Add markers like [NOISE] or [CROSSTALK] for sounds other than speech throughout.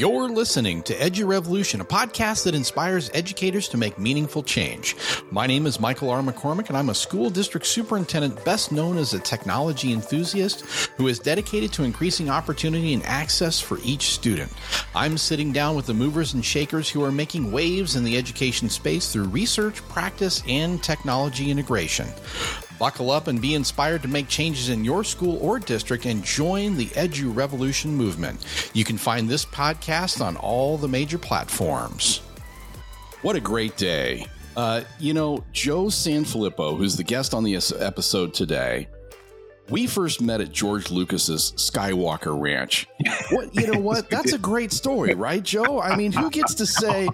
You're listening to Edu Revolution, a podcast that inspires educators to make meaningful change. My name is Michael R. McCormick, and I'm a school district superintendent best known as a technology enthusiast who is dedicated to increasing opportunity and access for each student. I'm sitting down with the movers and shakers who are making waves in the education space through research, practice, and technology integration. Buckle up and be inspired to make changes in your school or district and join the Edu Revolution movement. You can find this podcast on all the major platforms. What a great day. Uh, you know, Joe Sanfelippo, who's the guest on the episode today, we first met at George Lucas's Skywalker Ranch. What you know what? That's a great story, right, Joe? I mean, who gets to say,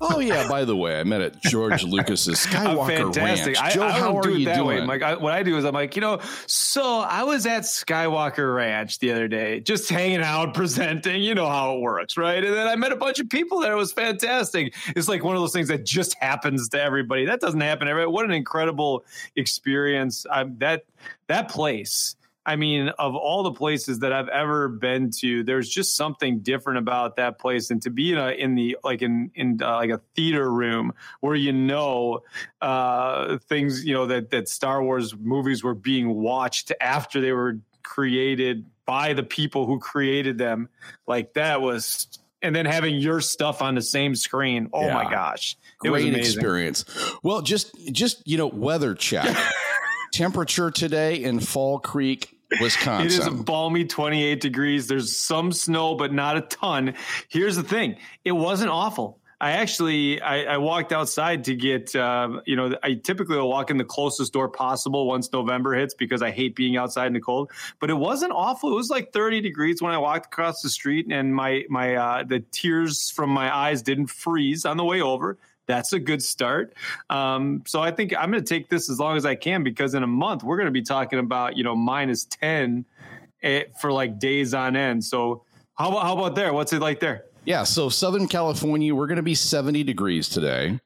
"Oh yeah, by the way, I met at George Lucas's [LAUGHS] Skywalker Ranch." Joe, I how are do you it that doing? way. Like I, what I do is I'm like, you know, so I was at Skywalker Ranch the other day, just hanging out, [LAUGHS] presenting. You know how it works, right? And then I met a bunch of people there. It was fantastic. It's like one of those things that just happens to everybody. That doesn't happen every. What an incredible experience! I'm, that that place. I mean, of all the places that I've ever been to, there's just something different about that place. And to be in, a, in the like in in uh, like a theater room where you know uh, things, you know that that Star Wars movies were being watched after they were created by the people who created them, like that was. And then having your stuff on the same screen. Oh Yeah. my gosh. It was Great amazing. experience. Well, just just you know, weather check. [LAUGHS] Temperature today in Fall Creek, Wisconsin. It is a balmy 28 degrees. There's some snow, but not a ton. Here's the thing: it wasn't awful. I actually I, I walked outside to get uh, you know I typically will walk in the closest door possible once November hits because I hate being outside in the cold. But it wasn't awful. It was like 30 degrees when I walked across the street, and my my uh, the tears from my eyes didn't freeze on the way over. That's a good start. Um, so I think I'm going to take this as long as I can because in a month we're going to be talking about you know minus 10 eh, for like days on end. So how about how about there? What's it like there? yeah, so Southern California, we're going to be 70 degrees today.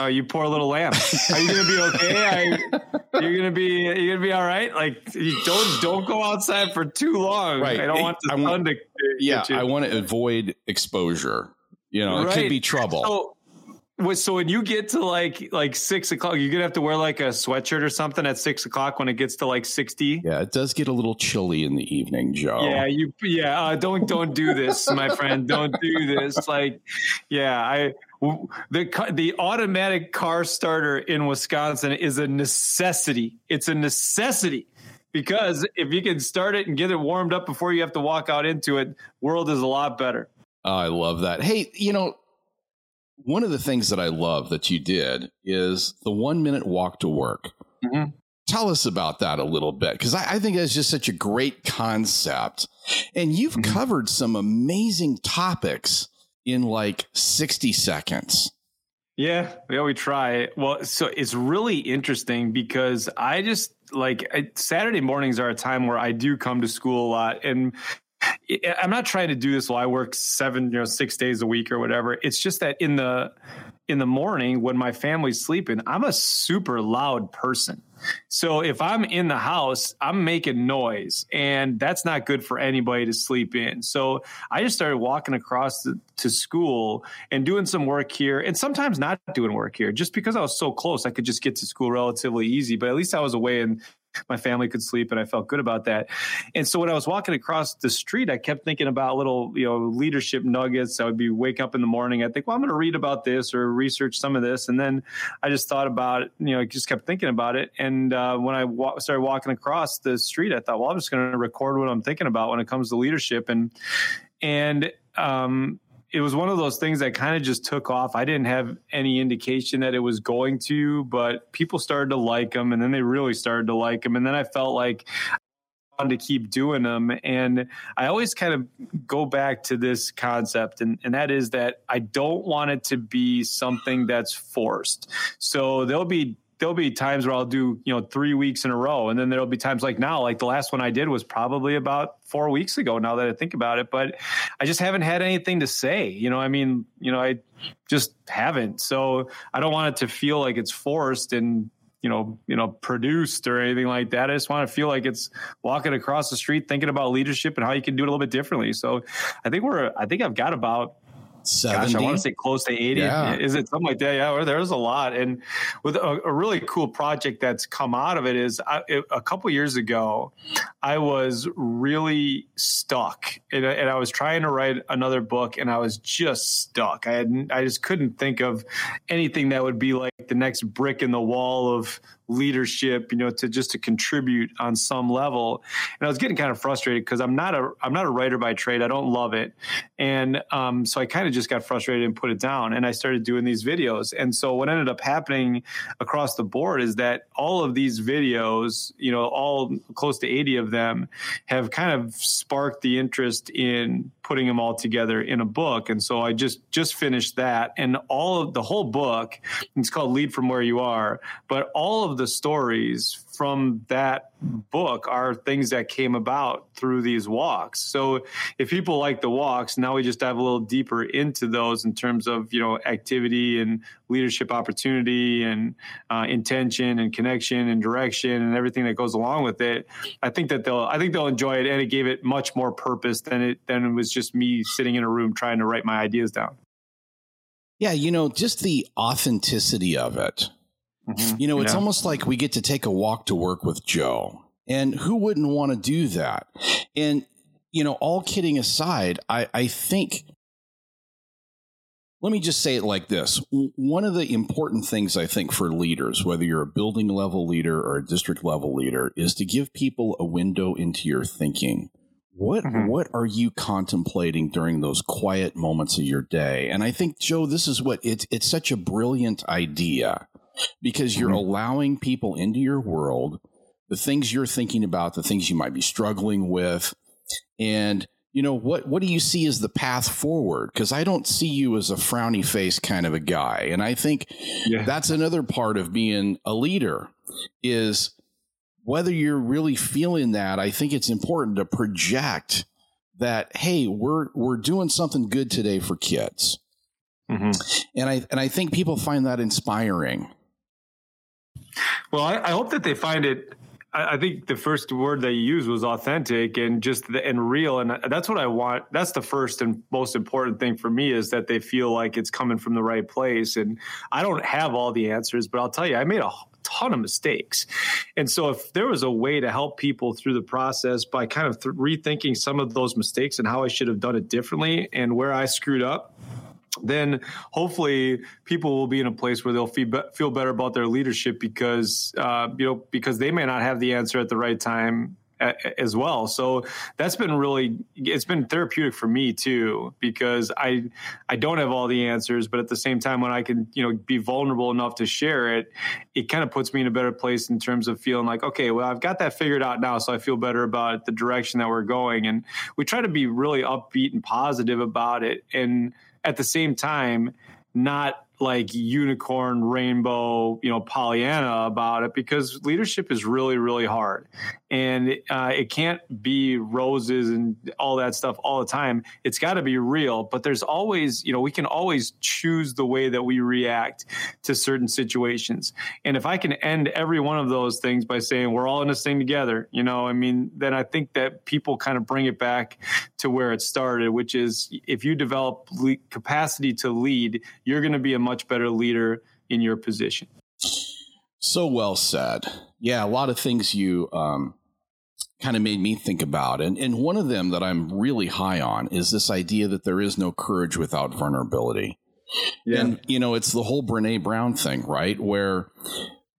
Oh, you poor little lamb. Are you gonna be okay? I, you're gonna be you're gonna be all right. Like you don't don't go outside for too long. Right. I don't want the I sun want- to. Yeah. I want to avoid exposure. You know, it could be trouble. So, so when you get to like like six o'clock, you're gonna have to wear like a sweatshirt or something at six o'clock when it gets to like sixty. yeah, it does get a little chilly in the evening, Joe. Yeah, you. Yeah, uh, don't don't do this, my friend. Don't do this. Like, yeah, I the the automatic car starter in Wisconsin is a necessity. It's a necessity because if you can start it and get it warmed up before you have to walk out into it, world is a lot better. Oh, I love that. Hey, you know, one of the things that I love that you did is the one minute walk to work. Mhm. Tell us about that a little bit because I, I think that's just such a great concept. And you've Mhm. covered some amazing topics in like 60 seconds. Yeah, yeah, we try. Well, so it's really interesting because I just like I, Saturday mornings are a time where I do come to school a lot, and I'm not trying to do this while I work seven, you know, six days a week or whatever. It's just that in the in the morning when my family's sleeping, I'm a super loud person. So if I'm in the house, I'm making noise, and that's not good for anybody to sleep in. So I just started walking across the, to school and doing some work here, and sometimes not doing work here, just because I was so close. I could just get to school relatively easy, but at least I was away and my family could sleep, and I felt good about that. And so when I was walking across the street, I kept thinking about little, you know, leadership nuggets. I would be wake up in the morning. I think, well, I'm going to read about this or research some of this, and then I just thought about it. You know, I just kept thinking about it. And uh, when I wa- started walking across the street, I thought, well, I'm just going to record what I'm thinking about when it comes to leadership. And and um, it was one of those things that kind of just took off. I didn't have any indication that it was going to, but people started to like them, and then they really started to like them. And then I felt like I wanted to keep doing them. And I always kind of go back to this concept, and, and that is that I don't want it to be something that's forced. So there'll be there'll be times where I'll do, you know, three weeks in a row. And then there'll be times like now, like the last one I did was probably about four weeks ago now that I think about it. But I just haven't had anything to say. You know, I mean, you know, I just haven't. So I don't want it to feel like it's forced and you know, you know, produced or anything like that. I just want to feel like it's walking across the street, thinking about leadership and how you can do it a little bit differently. So I think we're, I think I've got about 70? Gosh, I want to say close to 80. Yeah. Is it something like that? Yeah, there's a lot. And with a, a, really cool project that's come out of it is I, it, a couple years ago, I was really stuck and, and, I was trying to write another book and I was just stuck. I had I just couldn't think of anything that would be like the next brick in the wall of leadership, you know, to just to contribute on some level. And I was getting kind of frustrated because I'm not a I'm not a writer by trade. I don't love it, and um, so I kind of just got frustrated and put it down. And I started doing these videos. And so what ended up happening across the board is that all of these videos, you know, all close to 80 of them, have kind of sparked the interest in putting them all together in a book. And so I just just finished that, and all of the whole book. It's called Lead from Where You Are, but all of the the stories from that book are things that came about through these walks. So if people like the walks, now we just dive a little deeper into those in terms of you know activity and leadership opportunity and uh, intention and connection and direction and everything that goes along with it. I think that they'll I think they'll enjoy it and it gave it much more purpose than it than it was just me sitting in a room trying to write my ideas down. Yeah, you know, just the authenticity of it Mm-hmm. You know, it's yeah. almost like we get to take a walk to work with Joe. And who wouldn't want to do that? And, you know, all kidding aside, I, I think, let me just say it like this. One of the important things I think for leaders, whether you're a building level leader or a district level leader, is to give people a window into your thinking. What mm-hmm. what are you contemplating during those quiet moments of your day? And I think Joe, this is what it's it's such a brilliant idea because you're mm-hmm. allowing people into your world, the things you're thinking about, the things you might be struggling with, and you know what what do you see as the path forward because i don't see you as a frowny face kind of a guy and i think yeah. that's another part of being a leader is whether you're really feeling that i think it's important to project that hey we're we're doing something good today for kids mm-hmm. and i and i think people find that inspiring well, I, I hope that they find it I think the first word that you used was authentic and just the, and real, and that's what I want. That's the first and most important thing for me is that they feel like it's coming from the right place. And I don't have all the answers, but I'll tell you, I made a ton of mistakes, and so if there was a way to help people through the process by kind of th- rethinking some of those mistakes and how I should have done it differently and where I screwed up, then hopefully people will be in a place where they'll feel better about their leadership because uh, you know because they may not have the answer at the right time as well. So that's been really it's been therapeutic for me too because I I don't have all the answers, but at the same time when I can you know be vulnerable enough to share it, it kind of puts me in a better place in terms of feeling like okay, well I've got that figured out now, so I feel better about the direction that we're going, and we try to be really upbeat and positive about it and at the same time not like unicorn rainbow you know pollyanna about it because leadership is really really hard and uh, it can't be roses and all that stuff all the time it's got to be real but there's always you know we can always choose the way that we react to certain situations and if i can end every one of those things by saying we're all in this thing together you know i mean then i think that people kind of bring it back to where it started which is if you develop capacity to lead you're going to be a much better leader in your position. So well said. Yeah, a lot of things you um, kind of made me think about. And, and one of them that I'm really high on is this idea that there is no courage without vulnerability. Yeah. And, you know, it's the whole Brene Brown thing, right? Where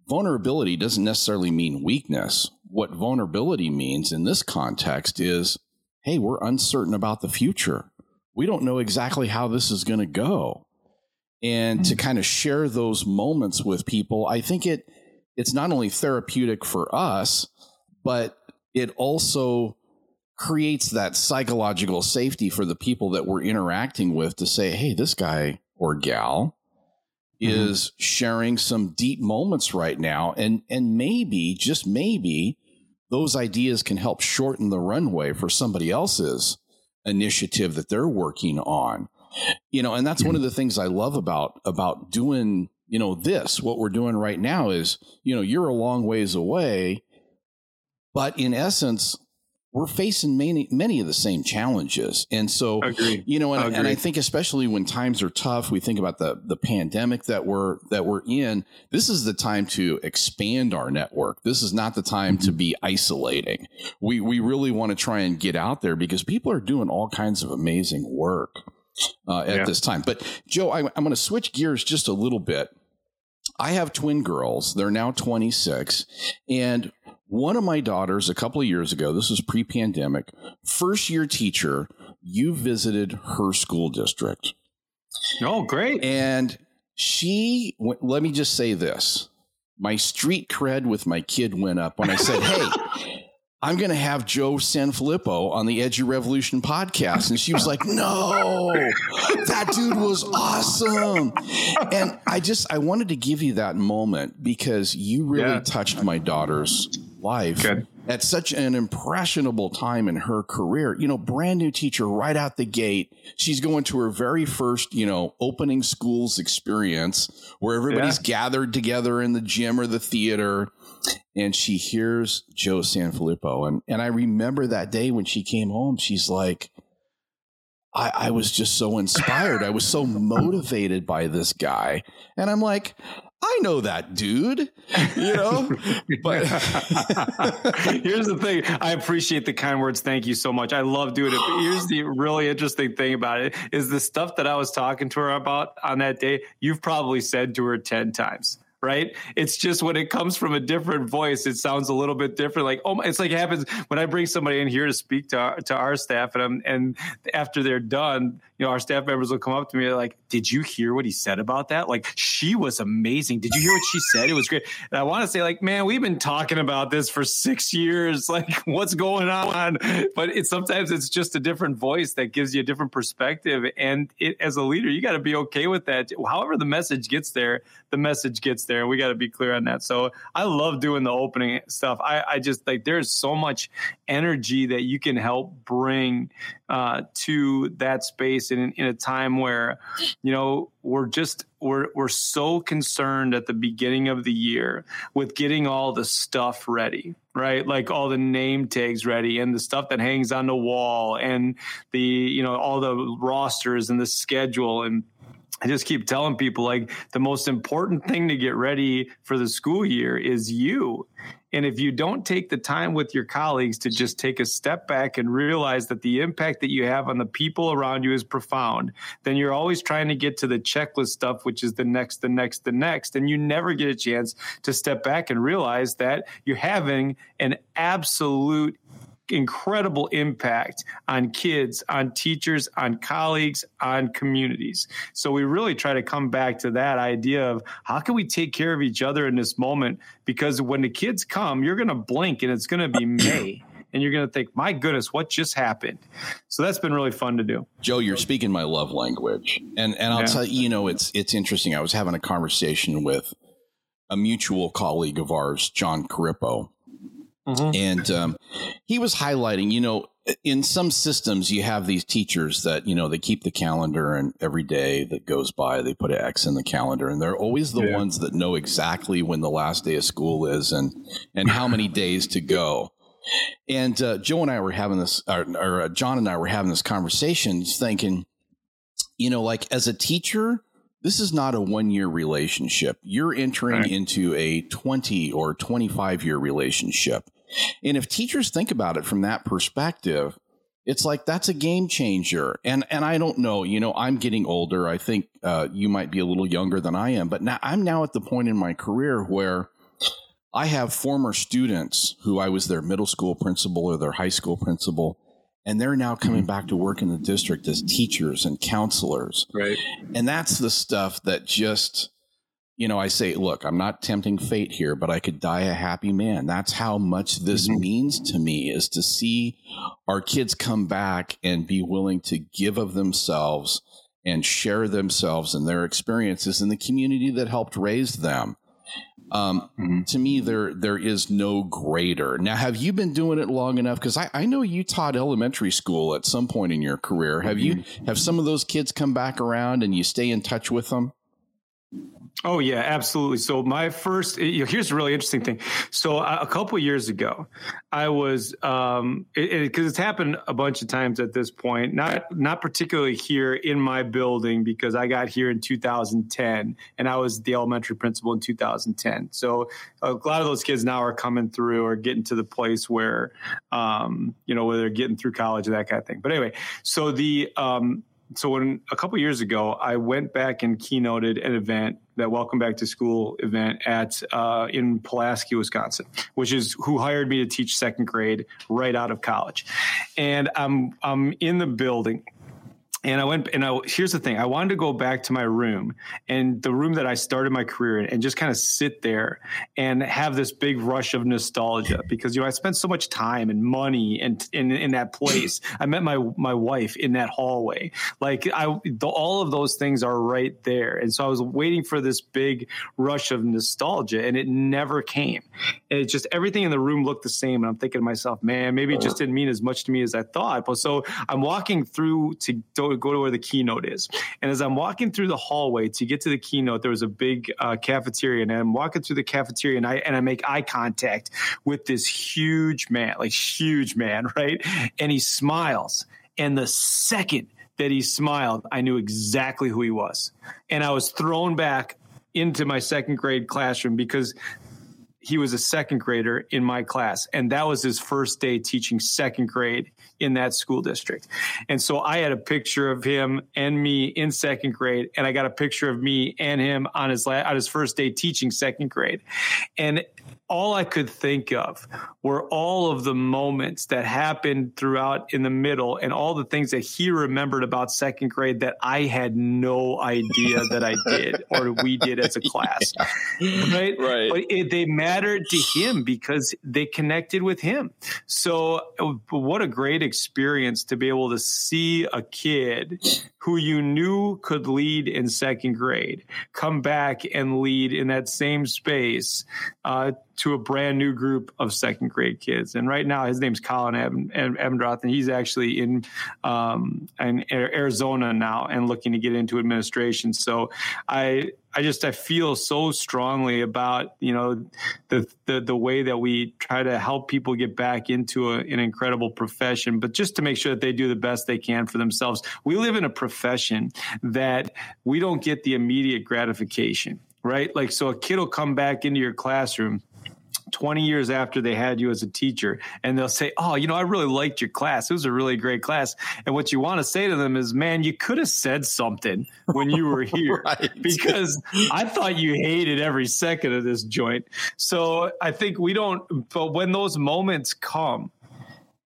vulnerability doesn't necessarily mean weakness. What vulnerability means in this context is hey, we're uncertain about the future. We don't know exactly how this is going to go and mm-hmm. to kind of share those moments with people i think it it's not only therapeutic for us but it also creates that psychological safety for the people that we're interacting with to say hey this guy or gal mm-hmm. is sharing some deep moments right now. And and maybe just maybe those ideas can help shorten the runway for somebody else's initiative that they're working on. You know and that's one of the things i love about about doing you know, this, what we're doing right now is, you know, you're a long ways away, but in essence, we're facing many many of the same challenges and so Agreed. you know and, and i think especially when times are tough we think about the the pandemic that we're that we're in this is the time to expand our network this is not the time to be isolating we we really want to try and get out there because people are doing all kinds of amazing work uh, at Yeah. this time but joe I, i'm going to switch gears just a little bit I have twin girls. They're now 26. And one of my daughters, a couple of years ago, this was pre pandemic, first year teacher, you visited her school district. Oh, great. And she, let me just say this my street cred with my kid went up when I said, [LAUGHS] Hey, I'm going to have Joe Sanfelippo on the Edu Revolution podcast. And she was like, No, that dude was awesome. And I just, I wanted to give you that moment because you really Yeah. touched my daughter's life Good. at such an impressionable time in her career. You know, brand new teacher right out the gate. She's going to her very first, you know, opening schools experience where everybody's gathered together in the gym or the theater. And she hears Joe Sanfelippo. And, and I remember that day when she came home, she's like, I, I was just so inspired. I was so motivated by this guy. And I'm like, I know that dude, you know, [LAUGHS] but [LAUGHS] here's the thing. I appreciate the kind words. Thank you so much. I love doing it. But here's the really interesting thing about it is the stuff that I was talking to her about on that day, you've probably said to her 10 times. Right. It's just when it comes from a different voice, it sounds a little bit different. Like, oh, my, it's like it happens when I bring somebody in here to speak to our, to our staff, and I'm, and after they're done, you know, our staff members will come up to me like, "Did you hear what he said about that? Like, she was amazing. Did you hear what she said? It was great." And I want to say, like, man, we've been talking about this for six years. Like, what's going on? But it's sometimes it's just a different voice that gives you a different perspective. And it, as a leader, you got to be okay with that. However, the message gets there, the message gets there, we got to be clear on that. So I love doing the opening stuff. I, I just like there's so much energy that you can help bring uh, to that space in, in a time where you know we're just we're we're so concerned at the beginning of the year with getting all the stuff ready right? Like all the name tags ready and the stuff that hangs on the wall and the you know all the rosters and the schedule and I just keep telling people like the most important thing to get ready for the school year is you. And if you don't take the time with your colleagues to just take a step back and realize that the impact that you have on the people around you is profound, then you're always trying to get to the checklist stuff, which is the next, the next, the next. And you never get a chance to step back and realize that you're having an absolute incredible impact on kids, on teachers, on colleagues, on communities. So we really try to come back to that idea of how can we take care of each other in this moment? Because when the kids come, you're going to blink and it's going to be [CLEARS THROAT] May. And you're going to think, my goodness, what just happened? So that's been really fun to do. Joe, you're speaking my love language, and and I'll Yeah. tell you, you know, it's it's interesting. I was having a conversation with a mutual colleague of ours, John Corippo, and um, he was highlighting, you know, in some systems you have these teachers that you know they keep the calendar, and every day that goes by they put an X in the calendar, and they're always the Yeah. ones that know exactly when the last day of school is and and how many [LAUGHS] days to go. And uh, Joe and I were having this, or, or uh, John and I were having this conversation, thinking, you know, like as a teacher, this is not a one year relationship. You're entering Right. into a 20 or 25 year relationship. And if teachers think about it from that perspective, it's like that's a game changer. And and I don't know, you know, I'm getting older. I think uh, you might be a little younger than I am, but now I'm now at the point in my career where I have former students who I was their middle school principal or their high school principal, and they're now coming back to work in the district as teachers and counselors. Right. And that's the stuff that just, you know, I say, look, I'm not tempting fate here, but I could die a happy man. That's how much this Mhm. means to me is to see our kids come back and be willing to give of themselves and share themselves and their experiences in the community that helped raise them. Um, Mhm. to me, there there is no greater. Now, have you been doing it long enough? Because I, I know you taught elementary school at some point in your career. Have you have some of those kids come back around and you stay in touch with them? Oh yeah, absolutely. So my first here's a really interesting thing. So a couple years ago, I was um because it, it, it's happened a bunch of times at this point. Not not particularly here in my building because I got here in 2010 and I was the elementary principal in 2010. So a lot of those kids now are coming through or getting to the place where um you know where they're getting through college that kind of thing. But anyway, so the um so when a couple years ago, I went back and keynoted an event, that Welcome Back to School event at uh, in Pulaski, Wisconsin, which is who hired me to teach second grade right out of college, and I'm I'm in the building and I went and I here's the thing. I wanted to go back to my room and the room that I started my career in and just kind of sit there and have this big rush of nostalgia because you know I spent so much time and money and in, in that place. [CLEARS THROAT] I met my my wife in that hallway. Like I the, all of those things are right there. And so I was waiting for this big rush of nostalgia and it never came. And it just everything in the room looked the same and I'm thinking to myself man maybe it just uh-huh. didn't mean as much to me as I thought. But so I'm walking through to, to go to where the keynote is. And as I'm walking through the hallway to get to the keynote, there was a big uh, cafeteria, and I'm walking through the cafeteria, and I and I make eye contact with this huge man, like huge man, [LAUGHS] right? And he smiles, and the second that he smiled, I knew exactly who he was, and I was thrown back into my second grade classroom because he was a second grader in my class and that was his first day teaching second grade in that school district. And so i had a picture of him and me in second grade and i got a picture of me and him on his la- on his first day teaching second grade. And all I could think of were all of the moments that happened throughout in the middle and all the things that he remembered about second grade that I had no idea that I did [LAUGHS] or we did as a class. Right. Right. But it, they mattered to him because they connected with him. So, oh, what a great experience to be able to see a kid who you knew could lead in second grade come back and lead in that same space uh, to a brand new group of second grade kids. And right now, his name's Colin Abendroth, and he's actually in um, in Arizona now and looking to get into administration. So I I just I feel so strongly about you know the the, the way that we try to help people get back into a, an incredible profession, but just to make sure that they do the best they can for themselves. We live in a profession that we don't get the immediate gratification, right? Like so, a kid will come back into your classroom 20 years after they had you as a teacher and they'll say, Oh, you know, I really liked your class. It was a really great class. And what you want to say to them is, Man, you could have said something when you were [LAUGHS] here right. because I thought you hated every second of this joint. So I think we don't, but when those moments come,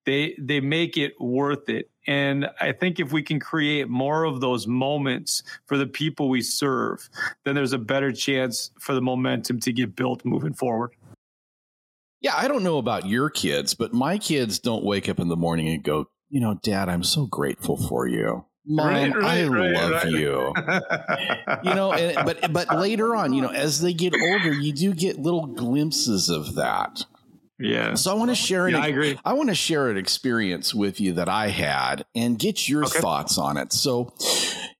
they they make it worth it and i think if we can create more of those moments for the people we serve then there's a better chance for the momentum to get built moving forward yeah, I don't know about your kids, but my kids don't wake up in the morning and go, you know, Dad, I'm so grateful for you. Mom, right, right, I right, love you. you know, and, but but later on, you know, as they get older, you do get little glimpses of that. Yeah. So I want to share an yeah, I agree. I want to share an experience with you that I had and get your okay. thoughts on it. So,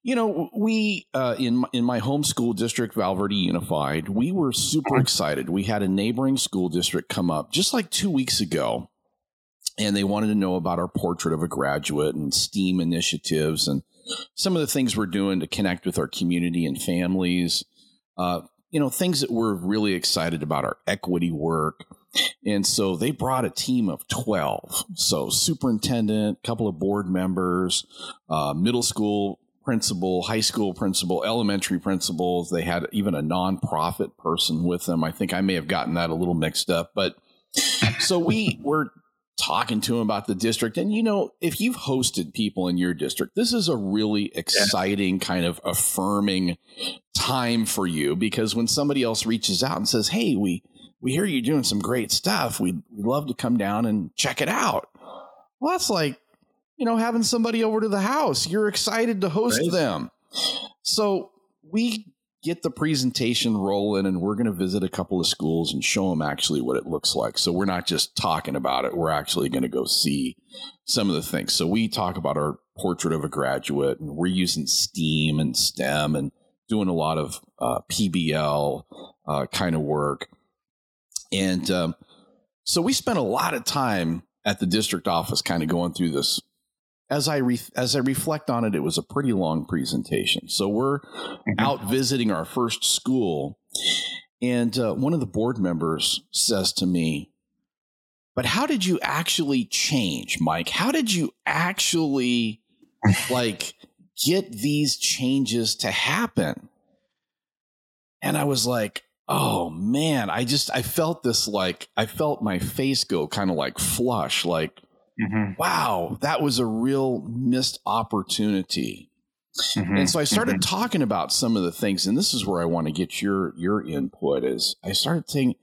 you know, we uh, in in my home school district, Val Verde Unified, we were super uh-huh. excited. We had a neighboring school district come up just like two weeks ago, and they wanted to know about our portrait of a graduate and STEAM initiatives and some of the things we're doing to connect with our community and families. Uh, you know, things that we're really excited about our equity work. And so they brought a team of 12. So superintendent, couple of board members, uh, middle school principal, high school principal, elementary principals. They had even a nonprofit person with them. I think I may have gotten that a little mixed up, but so we [LAUGHS] were talking to them about the district. And you know, if you've hosted people in your district, this is a really exciting yeah. kind of affirming time for you because when somebody else reaches out and says, Hey, we, we hear you doing some great stuff. We'd, we'd love to come down and check it out. Well, that's like you know, having somebody over to the house. You're excited to host right. them. So we get the presentation rolling and we're going to visit a couple of schools and show them actually what it looks like. So we're not just talking about it, we're actually going to go see some of the things. So we talk about our portrait of a graduate and we're using STEAM and STEM and doing a lot of uh, PBL uh, kind of work. And um, so we spent a lot of time at the district office kind of going through this. As I re- as I reflect on it, it was a pretty long presentation. So we're mm-hmm. out visiting our first school, and uh, one of the board members says to me, "But how did you actually change, Mike? How did you actually [LAUGHS] like get these changes to happen?" And I was like, oh man, I just I felt this like I felt my face go kind of like flush, like mm-hmm. wow, that was a real missed opportunity. Mm-hmm. And so I started mm-hmm. talking about some of the things, and this is where I want to get your your input. Is I started saying,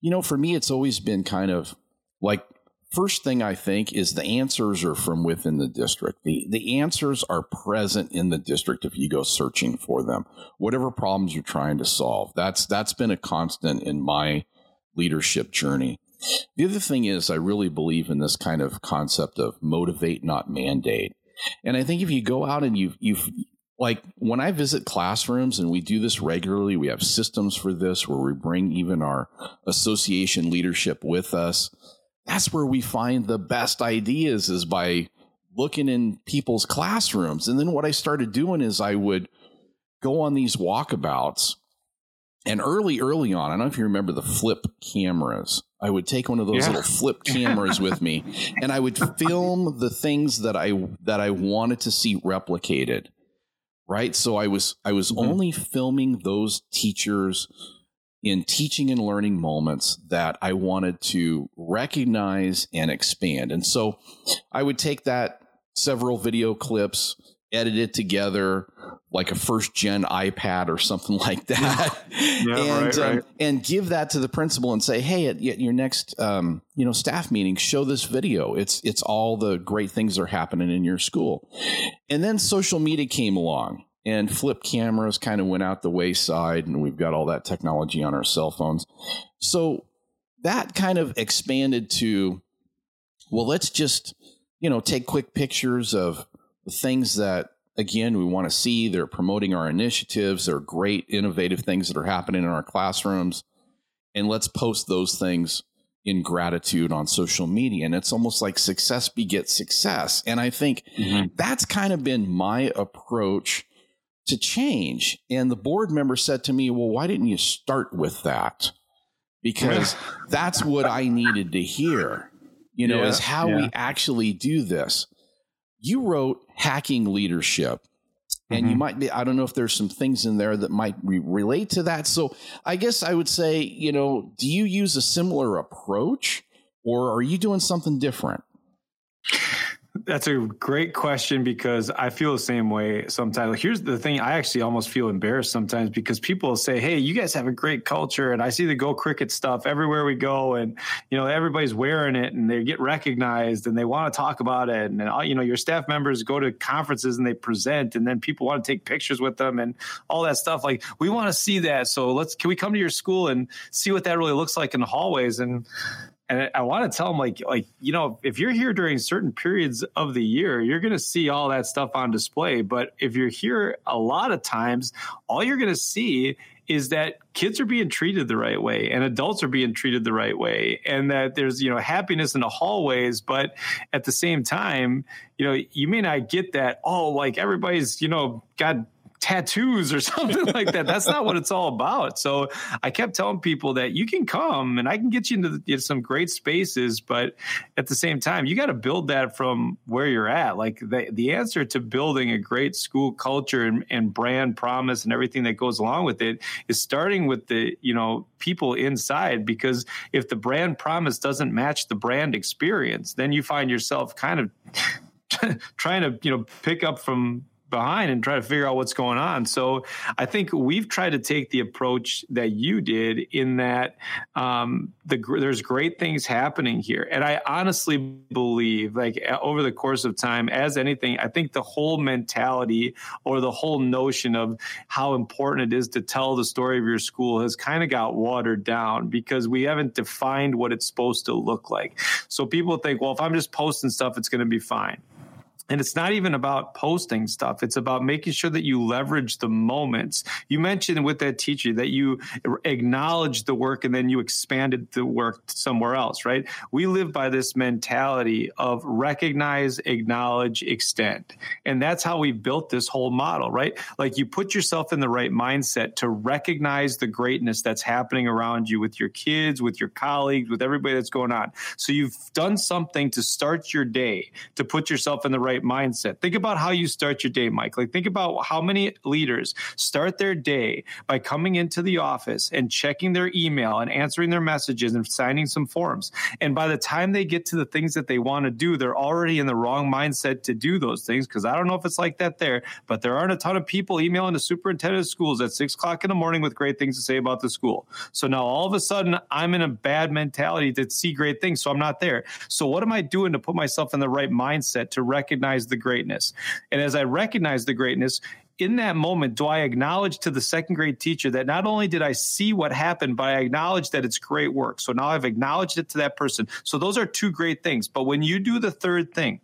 you know, for me, it's always been kind of like first thing I think is the answers are from within the district. The the answers are present in the district if you go searching for them. Whatever problems you're trying to solve. That's that's been a constant in my leadership journey. The other thing is I really believe in this kind of concept of motivate not mandate. And I think if you go out and you you've like when I visit classrooms and we do this regularly, we have systems for this where we bring even our association leadership with us that's where we find the best ideas is by looking in people's classrooms. And then what I started doing is I would go on these walkabouts. And early, early on, I don't know if you remember the flip cameras. I would take one of those yeah. little flip [LAUGHS] cameras with me, and I would film the things that I that I wanted to see replicated. Right, so I was I was mm-hmm. only filming those teachers in teaching and learning moments that I wanted to recognize and expand. And so I would take that several video clips, edit it together like a first gen iPad or something [LAUGHS] like that, yeah, and right, right. Um, and give that to the principal and say, hey, at, at your next um, you know staff meeting, show this video. It's it's all the great things that are happening in your school. And then social media came along and flip cameras kind of went out the wayside and we've got all that technology on our cell phones so that kind of expanded to well let's just you know take quick pictures of the things that again we want to see they're promoting our initiatives they're great innovative things that are happening in our classrooms and let's post those things in gratitude on social media and it's almost like success begets success and i think mm-hmm. that's kind of been my approach to change. And the board member said to me, Well, why didn't you start with that? Because [LAUGHS] that's what I needed to hear, you know, yeah, is how yeah. we actually do this. You wrote Hacking Leadership. And mm-hmm. you might be, I don't know if there's some things in there that might re- relate to that. So I guess I would say, you know, do you use a similar approach or are you doing something different? That's a great question because I feel the same way sometimes. Here's the thing I actually almost feel embarrassed sometimes because people say, Hey, you guys have a great culture. And I see the Go Cricket stuff everywhere we go. And, you know, everybody's wearing it and they get recognized and they want to talk about it. And, and, you know, your staff members go to conferences and they present and then people want to take pictures with them and all that stuff. Like, we want to see that. So let's, can we come to your school and see what that really looks like in the hallways? And, and I want to tell them like like you know if you're here during certain periods of the year you're going to see all that stuff on display. But if you're here a lot of times all you're going to see is that kids are being treated the right way and adults are being treated the right way and that there's you know happiness in the hallways. But at the same time you know you may not get that oh like everybody's you know got tattoos or [LAUGHS] something like that. That's not what it's all about. So I kept telling people that you can come and I can get you into, the, some great spaces, but at the same time, you got to build that from where you're at. Like the, the answer to building a great school culture and, and brand promise and everything that goes along with it is starting with the, you know, people inside because if the brand promise doesn't match the brand experience, then you find yourself kind of [LAUGHS] trying to, you know, pick up from behind and try to figure out what's going on. So I think we've tried to take the approach that you did in that um, the, there's great things happening here. And I honestly believe, like over the course of time, as anything, I think the whole mentality or the whole notion of how important it is to tell the story of your school has kind of got watered down because we haven't defined what it's supposed to look like. So people think, well, if I'm just posting stuff, it's going to be fine. And it's not even about posting stuff. It's about making sure that you leverage the moments. You mentioned with that teacher that you acknowledged the work and then you expanded the work somewhere else, right? We live by this mentality of recognize, acknowledge, extend. And that's how we built this whole model, right? Like you put yourself in the right mindset to recognize the greatness that's happening around you with your kids, with your colleagues, with everybody that's going on. So you've done something to start your day, to put yourself in the right right mindset. Think about how you start your day, Mike. Like, think about how many leaders start their day by coming into the office and checking their email and answering their messages and signing some forms. And by the time they get to the things that they want to do, they're already in the wrong mindset to do those things. Because I don't know if it's like that there, but there aren't a ton of people emailing the superintendent of schools at six o'clock in the morning with great things to say about the school. So now all of a sudden, I'm in a bad mentality to see great things. So I'm not there. So what am I doing to put myself in the right mindset to recognize? Recognize the greatness. And as I recognize the greatness, in that moment, do I acknowledge to the second grade teacher that not only did I see what happened, but I acknowledge that it's great work. So now I've acknowledged it to that person. So those are two great things. But when you do the third thing,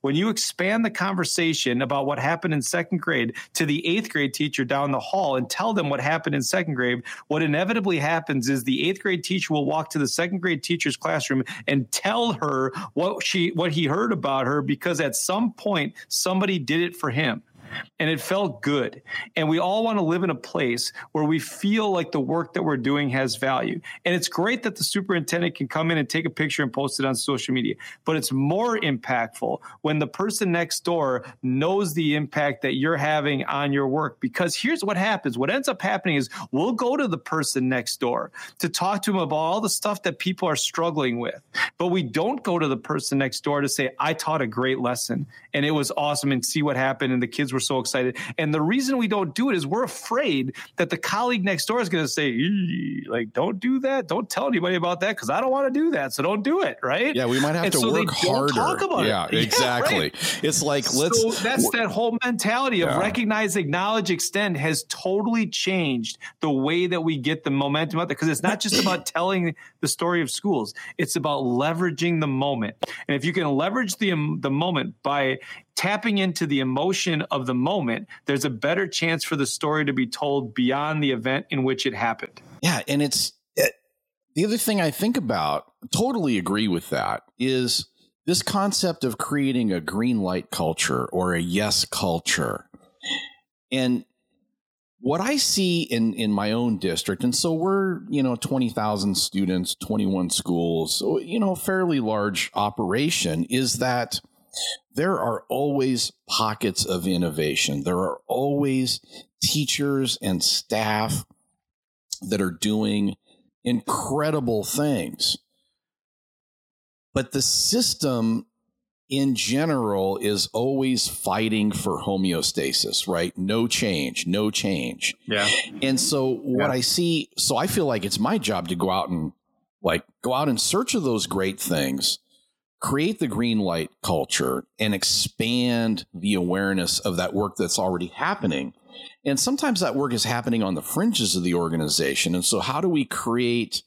when you expand the conversation about what happened in second grade to the eighth grade teacher down the hall and tell them what happened in second grade, what inevitably happens is the eighth grade teacher will walk to the second grade teacher's classroom and tell her what she what he heard about her because at some point somebody did it for him and it felt good. And we all want to live in a place where we feel like the work that we're doing has value. And it's great that the superintendent can come in and take a picture and post it on social media, but it's more impactful when the person next door knows the impact that you're having on your work. Because here's what happens what ends up happening is we'll go to the person next door to talk to them about all the stuff that people are struggling with, but we don't go to the person next door to say, I taught a great lesson and it was awesome and see what happened and the kids were we're so excited. And the reason we don't do it is we're afraid that the colleague next door is going to say, like, don't do that. Don't tell anybody about that because I don't want to do that. So don't do it. Right. Yeah. We might have and to so work harder. Talk about yeah, it. [LAUGHS] exactly. Yeah, right. It's like, let's. So that's that whole mentality of yeah. recognize, acknowledge, extend has totally changed the way that we get the momentum out there because it's not just about telling the story of schools, it's about leveraging the moment. And if you can leverage the, um, the moment by tapping into the emotion of the moment, there's a better chance for the story to be told beyond the event in which it happened. Yeah. And it's it, the other thing I think about, totally agree with that, is this concept of creating a green light culture or a yes culture. And what I see in, in my own district, and so we're, you know, 20,000 students, 21 schools, so, you know, fairly large operation, is that there are always pockets of innovation. There are always teachers and staff that are doing incredible things. But the system in general is always fighting for homeostasis, right? No change, no change. Yeah. And so what yeah. I see, so I feel like it's my job to go out and like go out in search of those great things create the green light culture and expand the awareness of that work that's already happening. And sometimes that work is happening on the fringes of the organization. And so, how do we create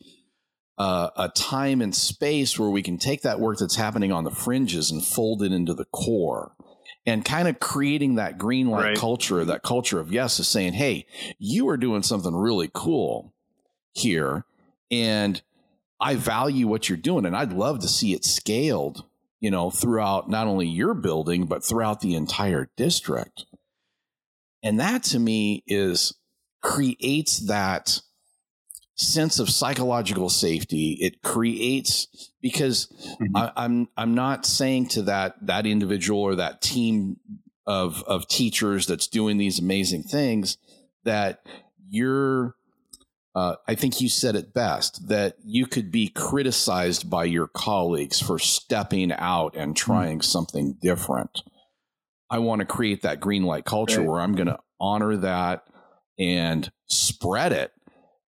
uh, a time and space where we can take that work that's happening on the fringes and fold it into the core? And kind of creating that green light right. culture, that culture of yes, is saying, hey, you are doing something really cool here. And I value what you're doing and I'd love to see it scaled, you know, throughout not only your building, but throughout the entire district. And that to me is creates that sense of psychological safety. It creates because mm-hmm. I, I'm I'm not saying to that that individual or that team of of teachers that's doing these amazing things that you're uh, I think you said it best that you could be criticized by your colleagues for stepping out and hmm. trying something different. I want to create that green light culture right. where I'm going to honor that and spread it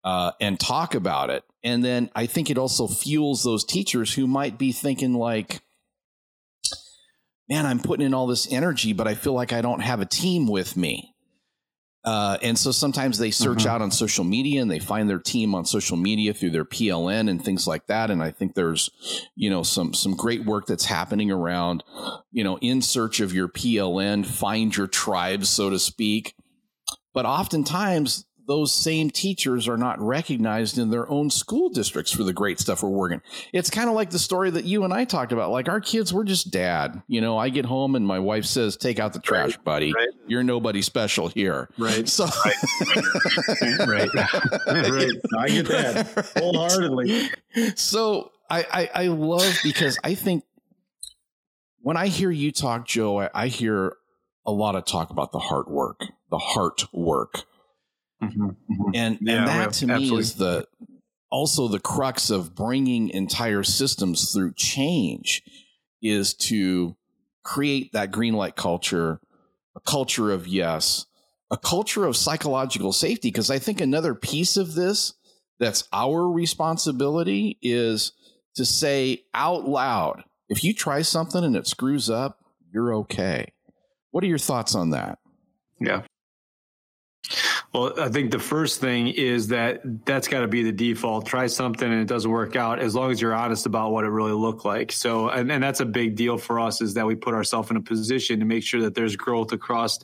uh, and talk about it. And then I think it also fuels those teachers who might be thinking, like, man, I'm putting in all this energy, but I feel like I don't have a team with me Uh, and so sometimes they search mm-hmm. out on social media and they find their team on social media through their PLN and things like that. And I think there's, you know, some some great work that's happening around, you know, in search of your PLN, find your tribe, so to speak. But oftentimes those same teachers are not recognized in their own school districts for the great stuff we're working. It's kind of like the story that you and I talked about. Like our kids, we're just dad. You know, I get home and my wife says, "Take out the trash, right, buddy. Right. You're nobody special here." Right. So, right, right, [LAUGHS] right. I get that wholeheartedly. So I, I, I love because I think when I hear you talk, Joe, I, I hear a lot of talk about the hard work, the heart work Mm-hmm, mm-hmm. And yeah, and that to absolutely. me is the also the crux of bringing entire systems through change is to create that green light culture, a culture of yes, a culture of psychological safety. Because I think another piece of this that's our responsibility is to say out loud, if you try something and it screws up, you're okay. What are your thoughts on that? Yeah. Well, I think the first thing is that that's got to be the default. Try something and it doesn't work out as long as you're honest about what it really looked like. So, and, and that's a big deal for us is that we put ourselves in a position to make sure that there's growth across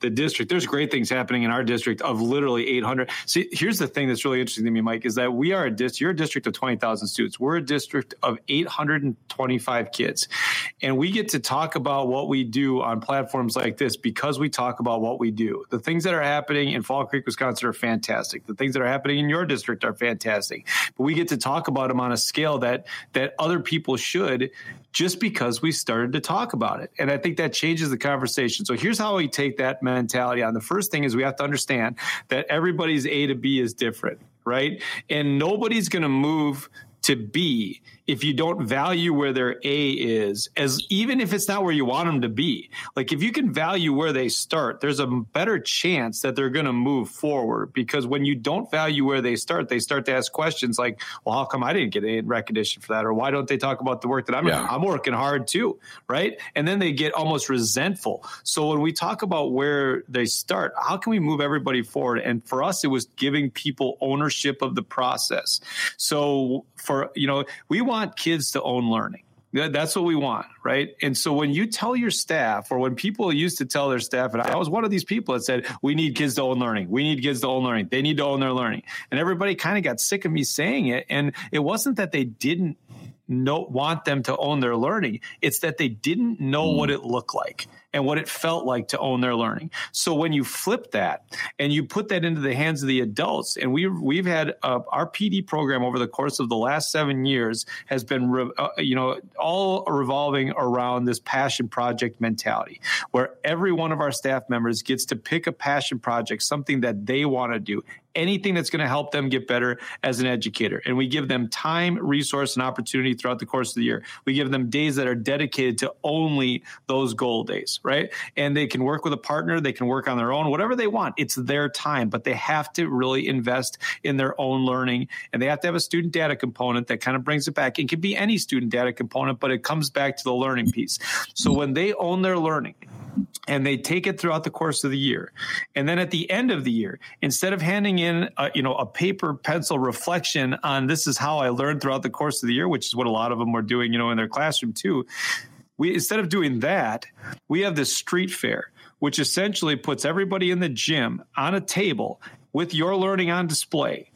the district. There's great things happening in our district of literally 800. See, here's the thing that's really interesting to me, Mike, is that we are a district, you're a district of 20,000 students. We're a district of 825 kids. And we get to talk about what we do on platforms like this because we talk about what we do. The things that are happening in Fall Creek, Wisconsin are fantastic. The things that are happening in your district are fantastic. But we get to talk about them on a scale that that other people should just because we started to talk about it. And I think that changes the conversation. So here's how we take that mentality on. The first thing is we have to understand that everybody's A to B is different, right? And nobody's going to move to B if you don't value where their A is, as even if it's not where you want them to be. Like if you can value where they start, there's a better chance that they're going to move forward. Because when you don't value where they start, they start to ask questions like, "Well, how come I didn't get any recognition for that?" Or why don't they talk about the work that I'm yeah. I'm working hard too, right? And then they get almost resentful. So when we talk about where they start, how can we move everybody forward? And for us, it was giving people ownership of the process. So for you know, we want kids to own learning. That's what we want, right? And so when you tell your staff, or when people used to tell their staff, and I was one of these people that said, we need kids to own learning. We need kids to own learning. They need to own their learning. And everybody kind of got sick of me saying it. And it wasn't that they didn't know, want them to own their learning, it's that they didn't know mm. what it looked like and what it felt like to own their learning. So when you flip that and you put that into the hands of the adults, and we've we've had uh, our PD program over the course of the last seven years has been re, uh, you know all revolving around this passion project mentality, where every one of our staff members gets to pick a passion project, something that they want to do, anything that's going to help them get better as an educator. And we give them time, resource, and opportunity throughout the course of the year. We give them days that are dedicated to only those goal days, right? And they can work with a partner, they can work on their own, whatever they want. It's their time, but they have to really invest in their own learning. And they have to have a student data component that kind of brings it back. It can be any student data component, but it comes back to the learning piece. So when they own their learning, and they take it throughout the course of the year. And then at the end of the year, instead of handing in a, you know a paper pencil reflection on this is how I learned throughout the course of the year, which is what a lot of them are doing, you know, in their classroom too. We instead of doing that, we have this street fair, which essentially puts everybody in the gym on a table with your learning on display.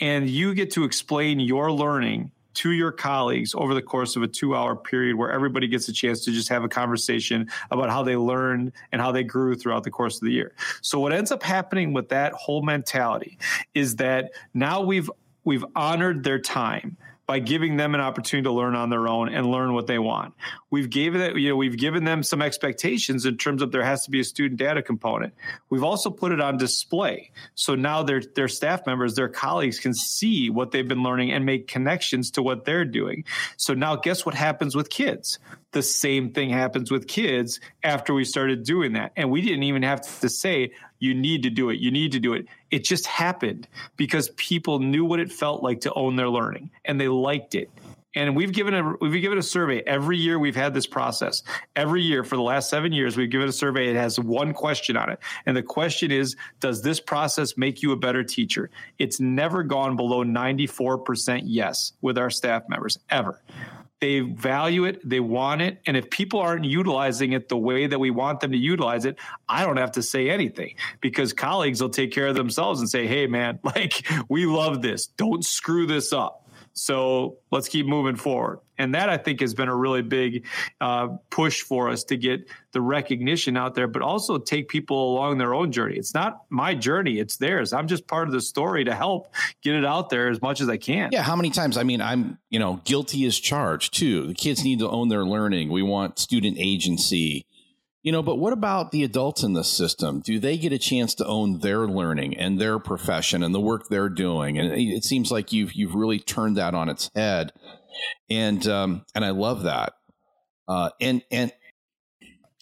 And you get to explain your learning to your colleagues over the course of a two hour period where everybody gets a chance to just have a conversation about how they learned and how they grew throughout the course of the year. So what ends up happening with that whole mentality is that now we've we've honored their time by giving them an opportunity to learn on their own and learn what they want. We've given it, you know, we've given them some expectations in terms of there has to be a student data component. We've also put it on display. So now their their staff members, their colleagues can see what they've been learning and make connections to what they're doing. So now guess what happens with kids? The same thing happens with kids after we started doing that. And we didn't even have to say, you need to do it. You need to do it. It just happened because people knew what it felt like to own their learning and they liked it. And we've given a we've given a survey every year. We've had this process every year for the last seven years. We've given a survey. It has one question on it, and the question is, does this process make you a better teacher? It's never gone below ninety four percent yes with our staff members ever. They value it, they want it, and if people aren't utilizing it the way that we want them to utilize it, I don't have to say anything because colleagues will take care of themselves and say, "Hey, man, [LAUGHS] like we love this. Don't screw this up." So let's keep moving forward. And that I think has been a really big uh, push for us to get the recognition out there, but also take people along their own journey. It's not my journey, it's theirs. I'm just part of the story to help get it out there as much as I can. Yeah. How many times? I mean, I'm, you know, guilty as charged too. The kids need to own their learning. We want student agency. You know, but what about the adults in the system? Do they get a chance to own their learning and their profession and the work they're doing? And it seems like you've you've really turned that on its head, and um, and I love that. Uh, and and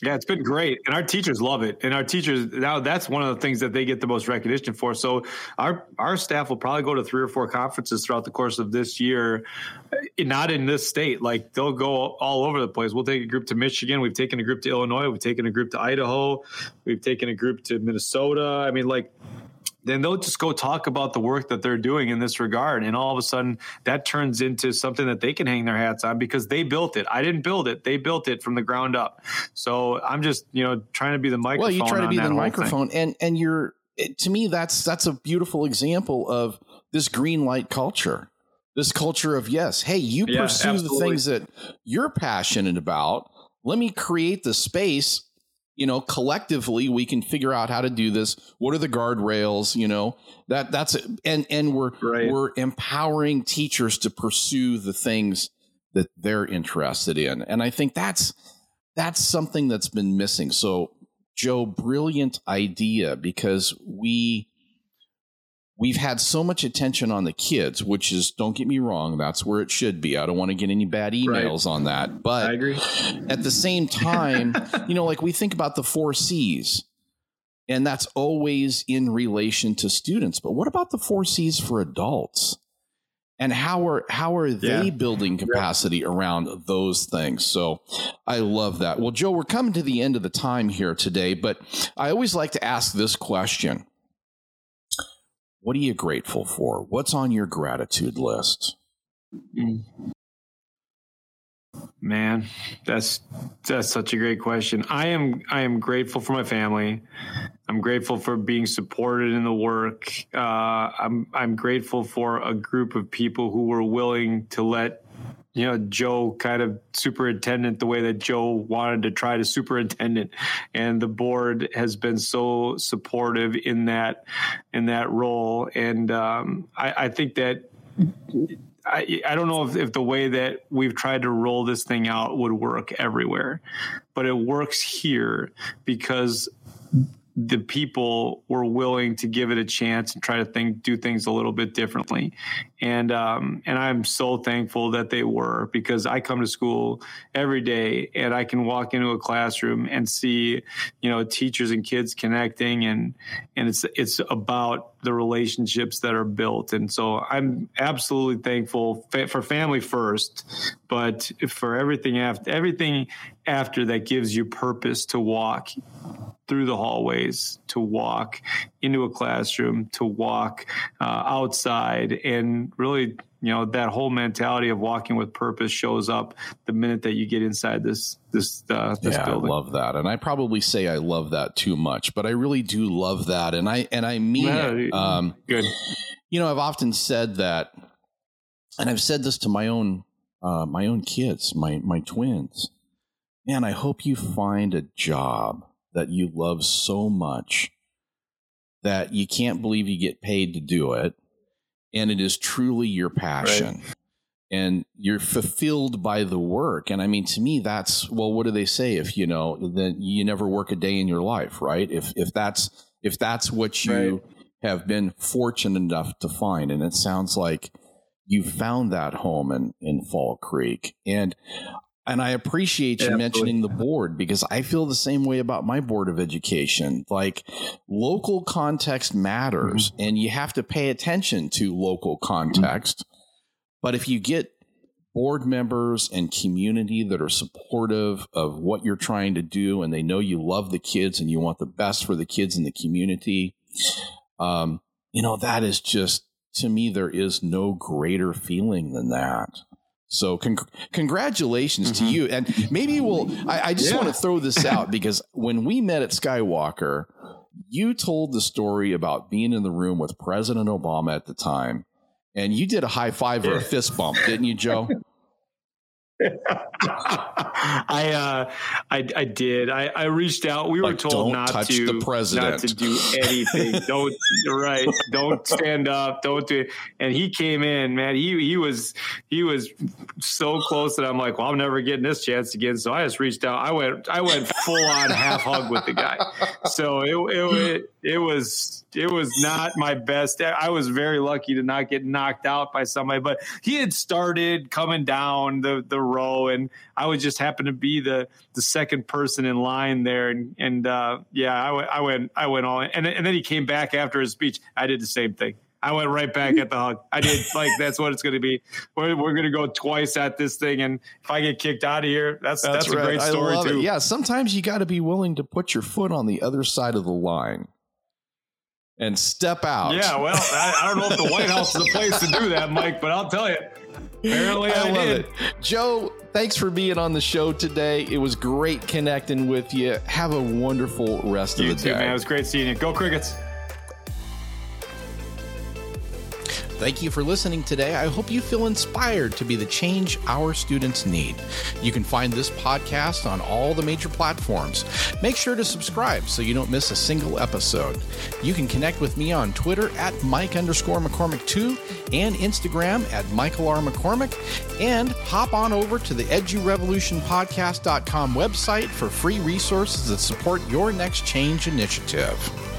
yeah, it's been great, and our teachers love it. And our teachers now that's one of the things that they get the most recognition for. So our our staff will probably go to three or four conferences throughout the course of this year, eh, not in this state. Like they'll go all over the place. We'll take a group to Michigan. We've taken a group to Illinois. We've taken a group to Idaho. We've taken a group to Minnesota. I mean, like then they'll just go talk about the work that they're doing in this regard. And all of a sudden, that turns into something that they can hang their hats on because they built it. I didn't build it; they built it from the ground up. So I'm just, you know, trying to be the microphone. Well, you try to be the microphone, thing. and and you're to me that's that's a beautiful example of this green light culture. This culture of yes, hey, you yeah, pursue absolutely. the things that you're passionate about. Let me create the space you know collectively we can figure out how to do this what are the guardrails you know that that's it. and and we're right. we're empowering teachers to pursue the things that they're interested in and i think that's that's something that's been missing so joe brilliant idea because we we've had so much attention on the kids, which is don't get me wrong, that's where it should be. I don't want to get any bad emails right. on that. But I agree. At the same time, [LAUGHS] you know, like we think about the four C's. And that's always in relation to students. But what about the four C's for adults? And how are how are they yeah. building capacity yeah. around those things? So I love that. Well, Joe, we're coming to the end of the time here today, but I always like to ask this question what are you grateful for? What's on your gratitude list? Man, that's that's such a great question. I am I am grateful for my family. I'm grateful for being supported in the work. Uh, I'm I'm grateful for a group of people who were willing to let you know Joe kind of superintendent the way that Joe wanted to try to superintendent, and the board has been so supportive in that in that role, and um, I, I, think that. I, I don't know if, if the way that we've tried to roll this thing out would work everywhere, but it works here because the people were willing to give it a chance and try to think do things a little bit differently and um, and I'm so thankful that they were because I come to school every day and I can walk into a classroom and see you know teachers and kids connecting and and it's it's about the relationships that are built. And so I'm absolutely thankful for family first but for everything after everything after that gives you purpose to walk through the hallways to walk into a classroom to walk uh, outside and really you know that whole mentality of walking with purpose shows up the minute that you get inside this this uh, this yeah, building. I love that, and I probably say I love that too much, but I really do love that, and I and I mean yeah, it. Um, good. You know, I've often said that, and I've said this to my own uh, my own kids, my my twins. Man, I hope you find a job that you love so much that you can't believe you get paid to do it and it is truly your passion. Right. And you're fulfilled by the work. And I mean, to me, that's, well, what do they say? If, you know, then you never work a day in your life, right? If, if that's, if that's what you right. have been fortunate enough to find. And it sounds like you found that home in, in Fall Creek. And and I appreciate you yeah, mentioning the board because I feel the same way about my board of education. Like local context matters mm-hmm. and you have to pay attention to local context. Mm-hmm. But if you get board members and community that are supportive of what you're trying to do and they know you love the kids and you want the best for the kids in the community um, you know that is just to me there is no greater feeling than that so con- congratulations mm-hmm. to you and maybe we'll i, I just yeah. want to throw this [LAUGHS] out because when we met at skywalker you told the story about being in the room with president obama at the time and you did a high five or a fist bump, didn't you, Joe? [LAUGHS] [LAUGHS] I, uh, I I did. I, I reached out. We were told not to the president. not to do anything. [LAUGHS] don't right. Don't stand up. Don't do it. And he came in, man. He he was he was so close that I'm like, well, I'm never getting this chance again. So I just reached out. I went I went full on half hug with the guy. So it it it was it was not my best. I was very lucky to not get knocked out by somebody, but he had started coming down the the row, and I would just happen to be the the second person in line there, and and uh, yeah, I went I went I went all, in. and and then he came back after his speech. I did the same thing. I went right back at the hug. I did like that's what it's going to be. We're, we're going to go twice at this thing, and if I get kicked out of here, that's that's, that's right. a great story too. It. Yeah, sometimes you got to be willing to put your foot on the other side of the line and step out. Yeah, well, I, I, don't know if the White House is a place to do that, Mike, but I'll tell you. Apparently, I, I love did. it. Joe, thanks for being on the show today. It was great connecting with you. Have a wonderful rest you of the too, day. man. It was great seeing you. Go Crickets. Thank you for listening today. I hope you feel inspired to be the change our students need. You can find this podcast on all the major platforms. Make sure to subscribe so you don't miss a single episode. You can connect with me on Twitter at Mike underscore McCormick2 and Instagram at Michael R. McCormick. And hop on over to the edurevolutionpodcast.com website for free resources that support your next change initiative.